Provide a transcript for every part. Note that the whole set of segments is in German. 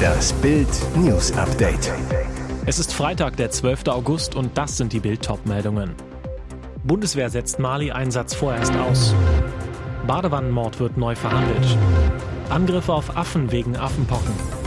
Das Bild News Update. Es ist Freitag, der 12. August und das sind die Bild meldungen Bundeswehr setzt Mali-Einsatz vorerst aus. Badewannenmord wird neu verhandelt. Angriffe auf Affen wegen Affenpocken.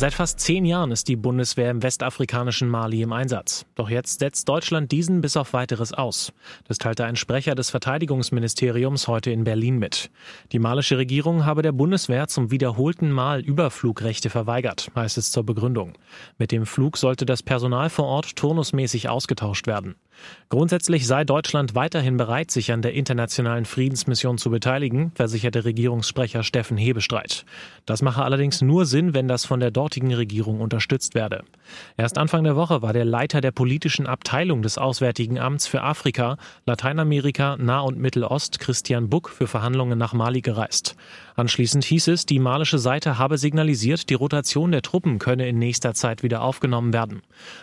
Seit fast zehn Jahren ist die Bundeswehr im westafrikanischen Mali im Einsatz. Doch jetzt setzt Deutschland diesen bis auf weiteres aus. Das teilte ein Sprecher des Verteidigungsministeriums heute in Berlin mit. Die malische Regierung habe der Bundeswehr zum wiederholten Mal Überflugrechte verweigert, heißt es zur Begründung. Mit dem Flug sollte das Personal vor Ort turnusmäßig ausgetauscht werden. Grundsätzlich sei Deutschland weiterhin bereit, sich an der internationalen Friedensmission zu beteiligen, versicherte Regierungssprecher Steffen Hebestreit. Das mache allerdings nur Sinn, wenn das von der dortigen Regierung unterstützt werde. Erst Anfang der Woche war der Leiter der politischen Abteilung des Auswärtigen Amts für Afrika, Lateinamerika, Nah- und Mittelost, Christian Buck, für Verhandlungen nach Mali gereist. Anschließend hieß es, die malische Seite habe signalisiert, die Rotation der Truppen könne in nächster Zeit wieder aufgenommen werden.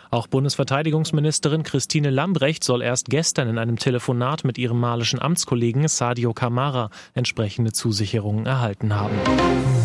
Auch Bundesverteidigungsministerin Christine Lambrecht soll erst gestern in einem Telefonat mit ihrem malischen Amtskollegen Sadio Kamara entsprechende Zusicherungen erhalten haben.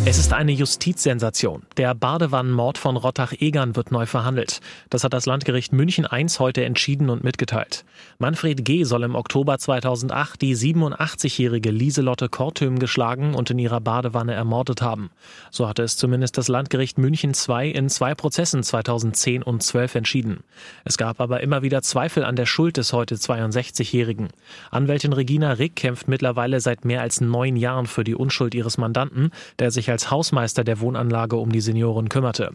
Es ist eine Justizsensation. Der Badewannenmord von Rottach-Egern wird neu verhandelt. Das hat das Landgericht München I heute entschieden und mitgeteilt. Manfred G. soll im Oktober 2008 die 87-jährige Lieselotte Kortüm geschlagen und in ihrer Badewanne ermordet haben. So hatte es zumindest das Landgericht München II in zwei Prozessen 2010 und 12 entschieden. Es gab aber immer wieder Zweifel an der Schuld des heute 62-Jährigen. Anwältin Regina Rick kämpft mittlerweile seit mehr als neun Jahren für die Unschuld ihres Mandanten, der sich als Hausmeister der Wohnanlage um die Senioren kümmerte.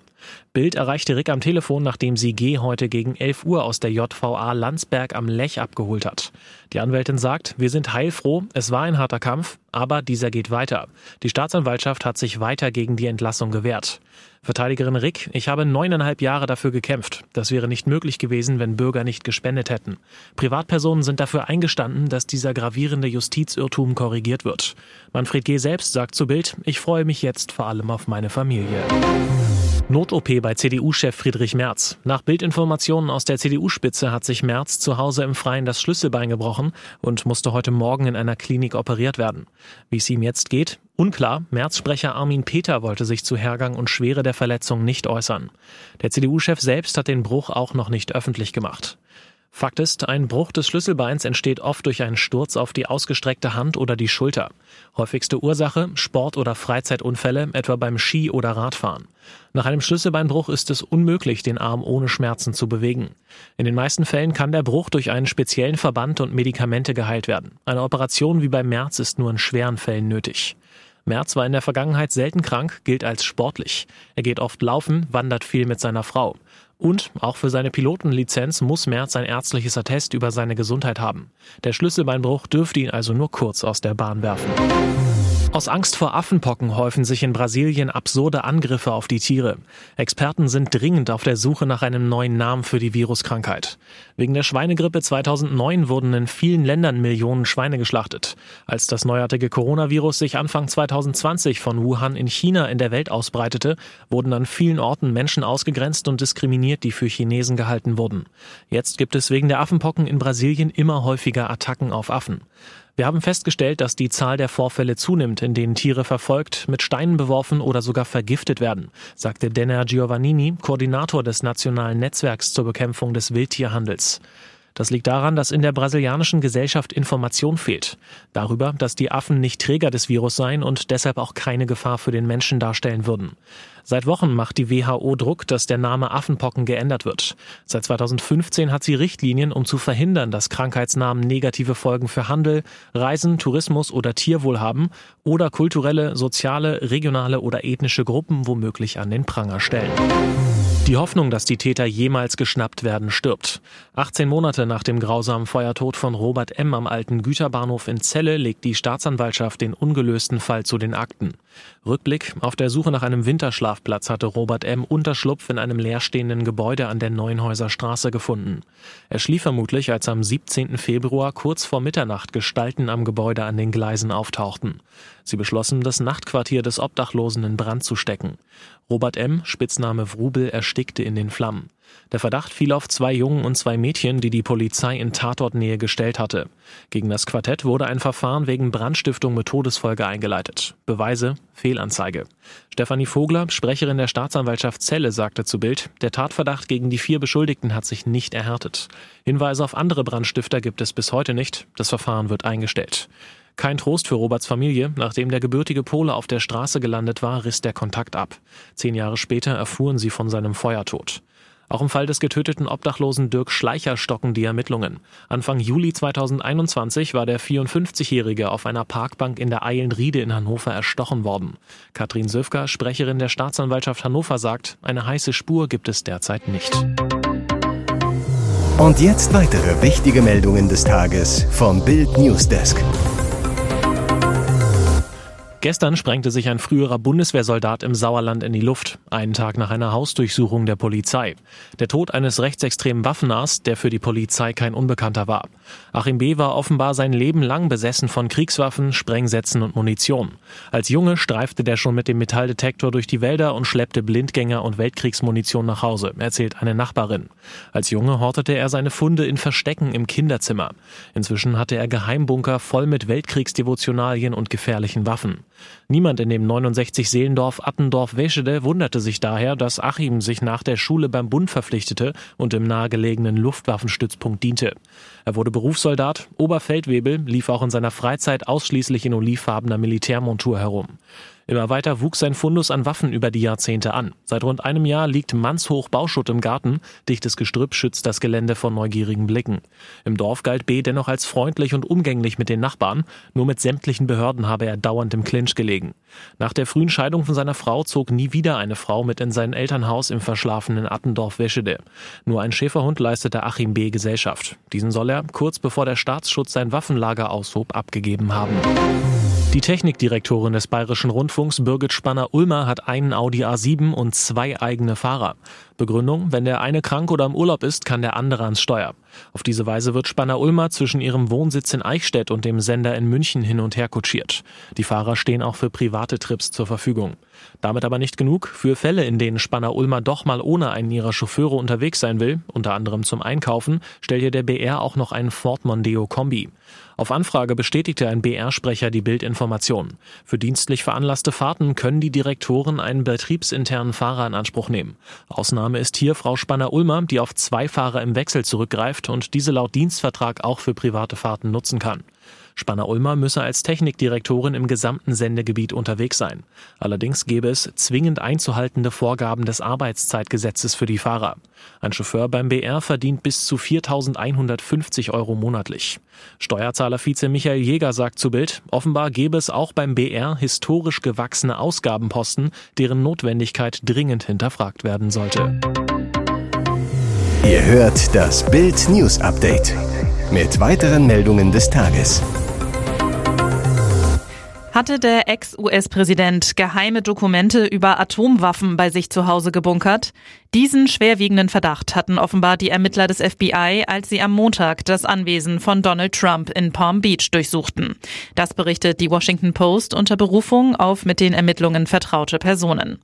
Bild erreichte Rick am Telefon, nachdem sie G heute gegen 11 Uhr aus der JVA Landsberg am Lech abgeholt hat. Die Anwältin sagt, wir sind heilfroh, es war ein harter Kampf, aber dieser geht weiter. Die Staatsanwaltschaft hat sich weiter gegen die Entlassung gewehrt. Verteidigerin Rick, ich habe neuneinhalb Jahre dafür gekämpft. Das wäre nicht möglich gewesen, wenn Bürger nicht gespendet hätten. Privatpersonen sind dafür eingestanden, dass dieser gravierende Justizirrtum korrigiert wird. Manfred G. selbst sagt zu Bild, ich freue mich jetzt vor allem auf meine Familie. Not-OP bei CDU-Chef Friedrich Merz. Nach Bildinformationen aus der CDU-Spitze hat sich Merz zu Hause im Freien das Schlüsselbein gebrochen und musste heute Morgen in einer Klinik operiert werden. Wie es ihm jetzt geht, unklar. Merz-Sprecher Armin Peter wollte sich zu Hergang und Schwere der Verletzung nicht äußern. Der CDU-Chef selbst hat den Bruch auch noch nicht öffentlich gemacht. Fakt ist, ein Bruch des Schlüsselbeins entsteht oft durch einen Sturz auf die ausgestreckte Hand oder die Schulter. Häufigste Ursache Sport- oder Freizeitunfälle, etwa beim Ski- oder Radfahren. Nach einem Schlüsselbeinbruch ist es unmöglich, den Arm ohne Schmerzen zu bewegen. In den meisten Fällen kann der Bruch durch einen speziellen Verband und Medikamente geheilt werden. Eine Operation wie beim März ist nur in schweren Fällen nötig. Merz war in der Vergangenheit selten krank, gilt als sportlich. Er geht oft laufen, wandert viel mit seiner Frau. Und auch für seine Pilotenlizenz muss Merz ein ärztliches Attest über seine Gesundheit haben. Der Schlüsselbeinbruch dürfte ihn also nur kurz aus der Bahn werfen. Aus Angst vor Affenpocken häufen sich in Brasilien absurde Angriffe auf die Tiere. Experten sind dringend auf der Suche nach einem neuen Namen für die Viruskrankheit. Wegen der Schweinegrippe 2009 wurden in vielen Ländern Millionen Schweine geschlachtet. Als das neuartige Coronavirus sich Anfang 2020 von Wuhan in China in der Welt ausbreitete, wurden an vielen Orten Menschen ausgegrenzt und diskriminiert, die für Chinesen gehalten wurden. Jetzt gibt es wegen der Affenpocken in Brasilien immer häufiger Attacken auf Affen. Wir haben festgestellt, dass die Zahl der Vorfälle zunimmt, in denen Tiere verfolgt, mit Steinen beworfen oder sogar vergiftet werden, sagte Denner Giovannini, Koordinator des Nationalen Netzwerks zur Bekämpfung des Wildtierhandels. Das liegt daran, dass in der brasilianischen Gesellschaft Information fehlt. Darüber, dass die Affen nicht Träger des Virus seien und deshalb auch keine Gefahr für den Menschen darstellen würden. Seit Wochen macht die WHO Druck, dass der Name Affenpocken geändert wird. Seit 2015 hat sie Richtlinien, um zu verhindern, dass Krankheitsnamen negative Folgen für Handel, Reisen, Tourismus oder Tierwohl haben oder kulturelle, soziale, regionale oder ethnische Gruppen womöglich an den Pranger stellen. Die Hoffnung, dass die Täter jemals geschnappt werden, stirbt. 18 Monate nach dem grausamen Feuertod von Robert M. am alten Güterbahnhof in Celle legt die Staatsanwaltschaft den ungelösten Fall zu den Akten. Rückblick. Auf der Suche nach einem Winterschlafplatz hatte Robert M. Unterschlupf in einem leerstehenden Gebäude an der Neuenhäuser Straße gefunden. Er schlief vermutlich, als am 17. Februar kurz vor Mitternacht Gestalten am Gebäude an den Gleisen auftauchten. Sie beschlossen, das Nachtquartier des Obdachlosen in Brand zu stecken. Robert M., Spitzname Wrubel, erstickte in den Flammen. Der Verdacht fiel auf zwei Jungen und zwei Mädchen, die die Polizei in Tatortnähe gestellt hatte. Gegen das Quartett wurde ein Verfahren wegen Brandstiftung mit Todesfolge eingeleitet. Beweise Fehlanzeige. Stefanie Vogler, Sprecherin der Staatsanwaltschaft Celle, sagte zu Bild, der Tatverdacht gegen die vier Beschuldigten hat sich nicht erhärtet. Hinweise auf andere Brandstifter gibt es bis heute nicht. Das Verfahren wird eingestellt. Kein Trost für Roberts Familie. Nachdem der gebürtige Pole auf der Straße gelandet war, riss der Kontakt ab. Zehn Jahre später erfuhren sie von seinem Feuertod. Auch im Fall des getöteten Obdachlosen Dirk Schleicher stocken die Ermittlungen. Anfang Juli 2021 war der 54-Jährige auf einer Parkbank in der Eilenriede in Hannover erstochen worden. Katrin Söfker, Sprecherin der Staatsanwaltschaft Hannover, sagt, eine heiße Spur gibt es derzeit nicht. Und jetzt weitere wichtige Meldungen des Tages vom Bild Newsdesk. Gestern sprengte sich ein früherer Bundeswehrsoldat im Sauerland in die Luft, einen Tag nach einer Hausdurchsuchung der Polizei. Der Tod eines rechtsextremen Waffennahs, der für die Polizei kein Unbekannter war. Achim B. war offenbar sein Leben lang besessen von Kriegswaffen, Sprengsätzen und Munition. Als Junge streifte der schon mit dem Metalldetektor durch die Wälder und schleppte Blindgänger und Weltkriegsmunition nach Hause, erzählt eine Nachbarin. Als Junge hortete er seine Funde in Verstecken im Kinderzimmer. Inzwischen hatte er Geheimbunker voll mit Weltkriegsdevotionalien und gefährlichen Waffen. Niemand in dem 69 Seelendorf Attendorf-Weschede wunderte sich daher, dass Achim sich nach der Schule beim Bund verpflichtete und im nahegelegenen Luftwaffenstützpunkt diente. Er wurde Berufssoldat, Oberfeldwebel, lief auch in seiner Freizeit ausschließlich in olivfarbener Militärmontur herum. Immer weiter wuchs sein Fundus an Waffen über die Jahrzehnte an. Seit rund einem Jahr liegt mannshoch Bauschutt im Garten. Dichtes Gestrüpp schützt das Gelände vor neugierigen Blicken. Im Dorf galt B. dennoch als freundlich und umgänglich mit den Nachbarn. Nur mit sämtlichen Behörden habe er dauernd im Clinch gelegen. Nach der frühen Scheidung von seiner Frau zog nie wieder eine Frau mit in sein Elternhaus im verschlafenen Attendorf-Weschede. Nur ein Schäferhund leistete Achim B. Gesellschaft. Diesen soll er, kurz bevor der Staatsschutz sein Waffenlager aushob, abgegeben haben. Die Technikdirektorin des Bayerischen Rundfunks Birgit Spanner-Ulmer hat einen Audi A7 und zwei eigene Fahrer. Begründung, wenn der eine krank oder im Urlaub ist, kann der andere ans Steuer. Auf diese Weise wird Spanner-Ulmer zwischen ihrem Wohnsitz in Eichstätt und dem Sender in München hin und her kutschiert. Die Fahrer stehen auch für private Trips zur Verfügung. Damit aber nicht genug. Für Fälle, in denen Spanner-Ulmer doch mal ohne einen ihrer Chauffeure unterwegs sein will, unter anderem zum Einkaufen, stellt ihr der BR auch noch einen Ford Mondeo Kombi. Auf Anfrage bestätigte ein BR-Sprecher die Bildinformation. Für dienstlich veranlasste Fahrten können die Direktoren einen betriebsinternen Fahrer in Anspruch nehmen. Ausnahme ist hier Frau Spanner-Ulmer, die auf zwei Fahrer im Wechsel zurückgreift und diese laut Dienstvertrag auch für private Fahrten nutzen kann. Spanner-Ulmer müsse als Technikdirektorin im gesamten Sendegebiet unterwegs sein. Allerdings gäbe es zwingend einzuhaltende Vorgaben des Arbeitszeitgesetzes für die Fahrer. Ein Chauffeur beim BR verdient bis zu 4.150 Euro monatlich. Steuerzahler-Vize Michael Jäger sagt zu Bild, offenbar gäbe es auch beim BR historisch gewachsene Ausgabenposten, deren Notwendigkeit dringend hinterfragt werden sollte. Ihr hört das Bild News Update mit weiteren Meldungen des Tages. Hatte der Ex-US-Präsident geheime Dokumente über Atomwaffen bei sich zu Hause gebunkert? Diesen schwerwiegenden Verdacht hatten offenbar die Ermittler des FBI, als sie am Montag das Anwesen von Donald Trump in Palm Beach durchsuchten. Das berichtet die Washington Post unter Berufung auf mit den Ermittlungen vertraute Personen.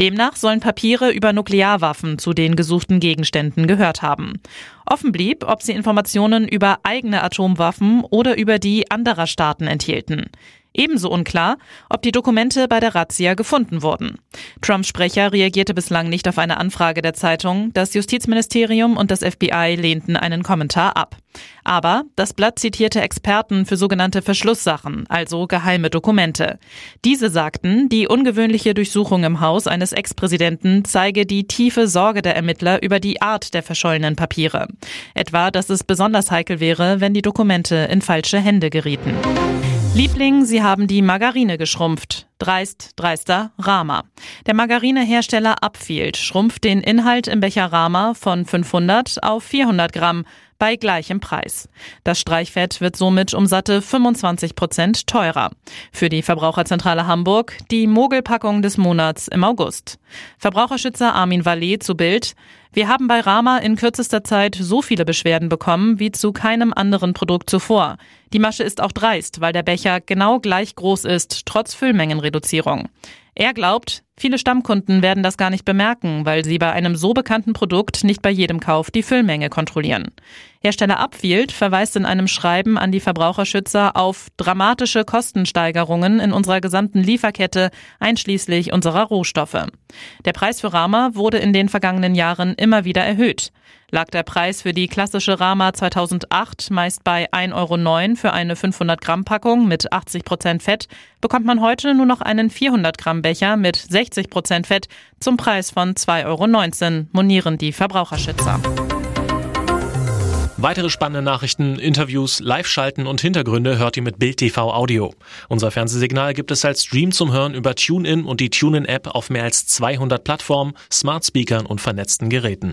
Demnach sollen Papiere über Nuklearwaffen zu den gesuchten Gegenständen gehört haben. Offen blieb, ob sie Informationen über eigene Atomwaffen oder über die anderer Staaten enthielten. Ebenso unklar, ob die Dokumente bei der Razzia gefunden wurden. Trumps Sprecher reagierte bislang nicht auf eine Anfrage der Zeitung. Das Justizministerium und das FBI lehnten einen Kommentar ab. Aber das Blatt zitierte Experten für sogenannte Verschlusssachen, also geheime Dokumente. Diese sagten, die ungewöhnliche Durchsuchung im Haus eines Ex-Präsidenten zeige die tiefe Sorge der Ermittler über die Art der verschollenen Papiere. Etwa, dass es besonders heikel wäre, wenn die Dokumente in falsche Hände gerieten. Liebling, Sie haben die Margarine geschrumpft. Dreist, dreister, Rama. Der Margarinehersteller Upfield schrumpft den Inhalt im Becher Rama von 500 auf 400 Gramm bei gleichem Preis. Das Streichfett wird somit um satte 25 Prozent teurer. Für die Verbraucherzentrale Hamburg die Mogelpackung des Monats im August. Verbraucherschützer Armin Vallet zu Bild. Wir haben bei Rama in kürzester Zeit so viele Beschwerden bekommen wie zu keinem anderen Produkt zuvor. Die Masche ist auch dreist, weil der Becher genau gleich groß ist, trotz Füllmengenreduzierung. Er glaubt, Viele Stammkunden werden das gar nicht bemerken, weil sie bei einem so bekannten Produkt nicht bei jedem Kauf die Füllmenge kontrollieren. Hersteller Upfield verweist in einem Schreiben an die Verbraucherschützer auf dramatische Kostensteigerungen in unserer gesamten Lieferkette, einschließlich unserer Rohstoffe. Der Preis für Rama wurde in den vergangenen Jahren immer wieder erhöht. Lag der Preis für die klassische Rama 2008 meist bei 1,09 Euro für eine 500 Gramm Packung mit 80 Prozent Fett, bekommt man heute nur noch einen 400 Gramm Becher mit 60 Prozent Fett zum Preis von 2,19 Euro, monieren die Verbraucherschützer. Weitere spannende Nachrichten, Interviews, Live-Schalten und Hintergründe hört ihr mit Bild TV Audio. Unser Fernsehsignal gibt es als Stream zum Hören über TuneIn und die TuneIn-App auf mehr als 200 Plattformen, Smart Speakern und vernetzten Geräten.